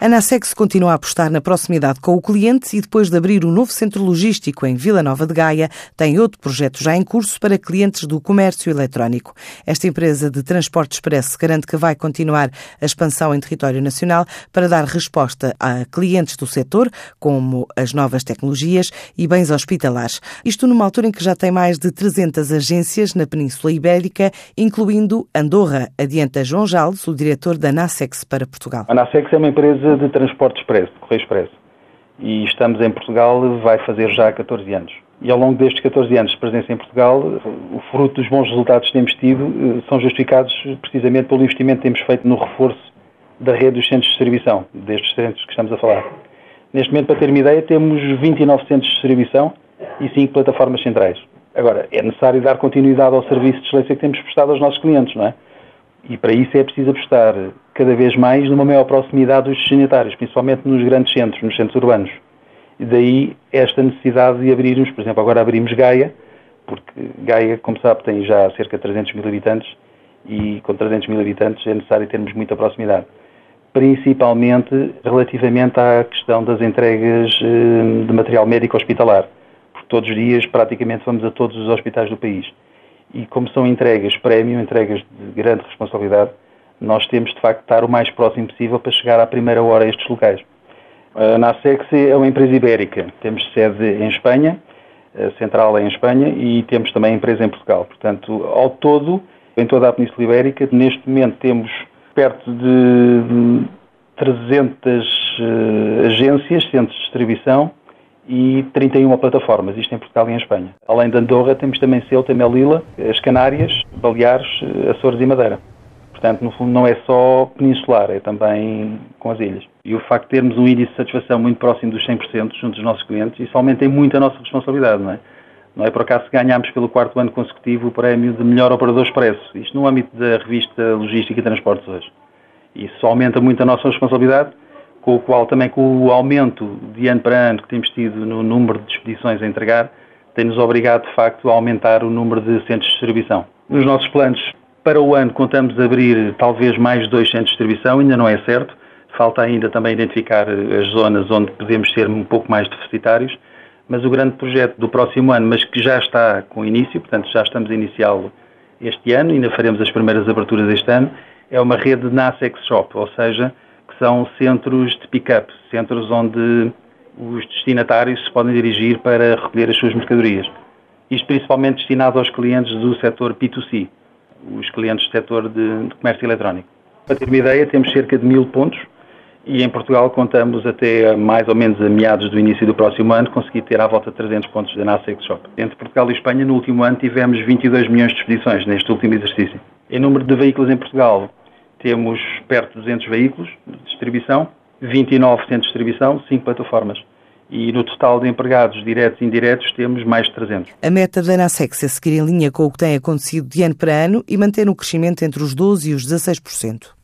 A Nasex continua a apostar na proximidade com o cliente e depois de abrir o um novo centro logístico em Vila Nova de Gaia, tem outro projeto já em curso para clientes do comércio eletrónico. Esta empresa de transporte expresso garante que vai continuar a expansão em território nacional para dar resposta a clientes do setor, como as novas tecnologias e bens hospitalares. Isto numa altura em que já tem mais de 300 agências na Península Ibérica, incluindo Andorra, adianta João Jales, o diretor da Nasex para Portugal. A Nasex é uma empresa de transporte expresso, de correio expresso. E estamos em Portugal, vai fazer já 14 anos. E ao longo destes 14 anos de presença em Portugal, o fruto dos bons resultados que temos tido eh, são justificados precisamente pelo investimento que temos feito no reforço da rede dos centros de distribuição, destes centros que estamos a falar. Neste momento, para ter uma ideia, temos 29 centros de distribuição e 5 plataformas centrais. Agora, é necessário dar continuidade ao serviço de excelência que temos prestado aos nossos clientes, não é? E para isso é preciso apostar cada vez mais numa maior proximidade dos destinatários, principalmente nos grandes centros, nos centros urbanos. E daí esta necessidade de abrirmos, por exemplo, agora abrimos Gaia, porque Gaia, como sabe, tem já cerca de 300 mil habitantes e com 300 mil habitantes é necessário termos muita proximidade. Principalmente relativamente à questão das entregas eh, de material médico hospitalar. Porque todos os dias, praticamente, vamos a todos os hospitais do país e como são entregas prémio, entregas de grande responsabilidade, nós temos de facto de estar o mais próximo possível para chegar à primeira hora a estes locais. A Nasex é uma empresa ibérica, temos sede em Espanha, central é em Espanha e temos também empresa em Portugal. Portanto, ao todo, em toda a Península Ibérica, neste momento temos perto de 300 eh, agências, centros de distribuição, e 31 plataformas, isto em Portugal e em Espanha. Além de Andorra, temos também Ceuta, Melilla, as Canárias, Baleares, Açores e Madeira. Portanto, no fundo, não é só peninsular, é também com as ilhas. E o facto de termos um índice de satisfação muito próximo dos 100% junto dos nossos clientes, isso aumenta muito a nossa responsabilidade, não é? Não é por acaso que ganhámos pelo quarto ano consecutivo o prémio de melhor operador expresso. Isto no âmbito da revista Logística e Transportes hoje. Isso aumenta muito a nossa responsabilidade com o qual também com o aumento de ano para ano que temos tido no número de expedições a entregar, tem-nos obrigado de facto a aumentar o número de centros de distribuição. Nos nossos planos para o ano contamos abrir talvez mais dois centros de distribuição, ainda não é certo, falta ainda também identificar as zonas onde podemos ser um pouco mais deficitários, mas o grande projeto do próximo ano, mas que já está com início, portanto já estamos a iniciá-lo este ano, ainda faremos as primeiras aberturas este ano, é uma rede de NASEX Shop, ou seja, são centros de pick-up, centros onde os destinatários se podem dirigir para recolher as suas mercadorias. Isto principalmente destinado aos clientes do setor P2C, os clientes do setor de, de comércio eletrónico. Para ter uma ideia, temos cerca de mil pontos e em Portugal contamos até mais ou menos a meados do início do próximo ano conseguir ter à volta de 300 pontos da Nasex Shop. Entre Portugal e Espanha, no último ano, tivemos 22 milhões de expedições neste último exercício. Em número de veículos em Portugal, temos perto de 200 veículos de distribuição, 29 centros de distribuição, 5 plataformas. E no total de empregados diretos e indiretos temos mais de 300. A meta da Nasex é seguir em linha com o que tem acontecido de ano para ano e manter um crescimento entre os 12% e os 16%.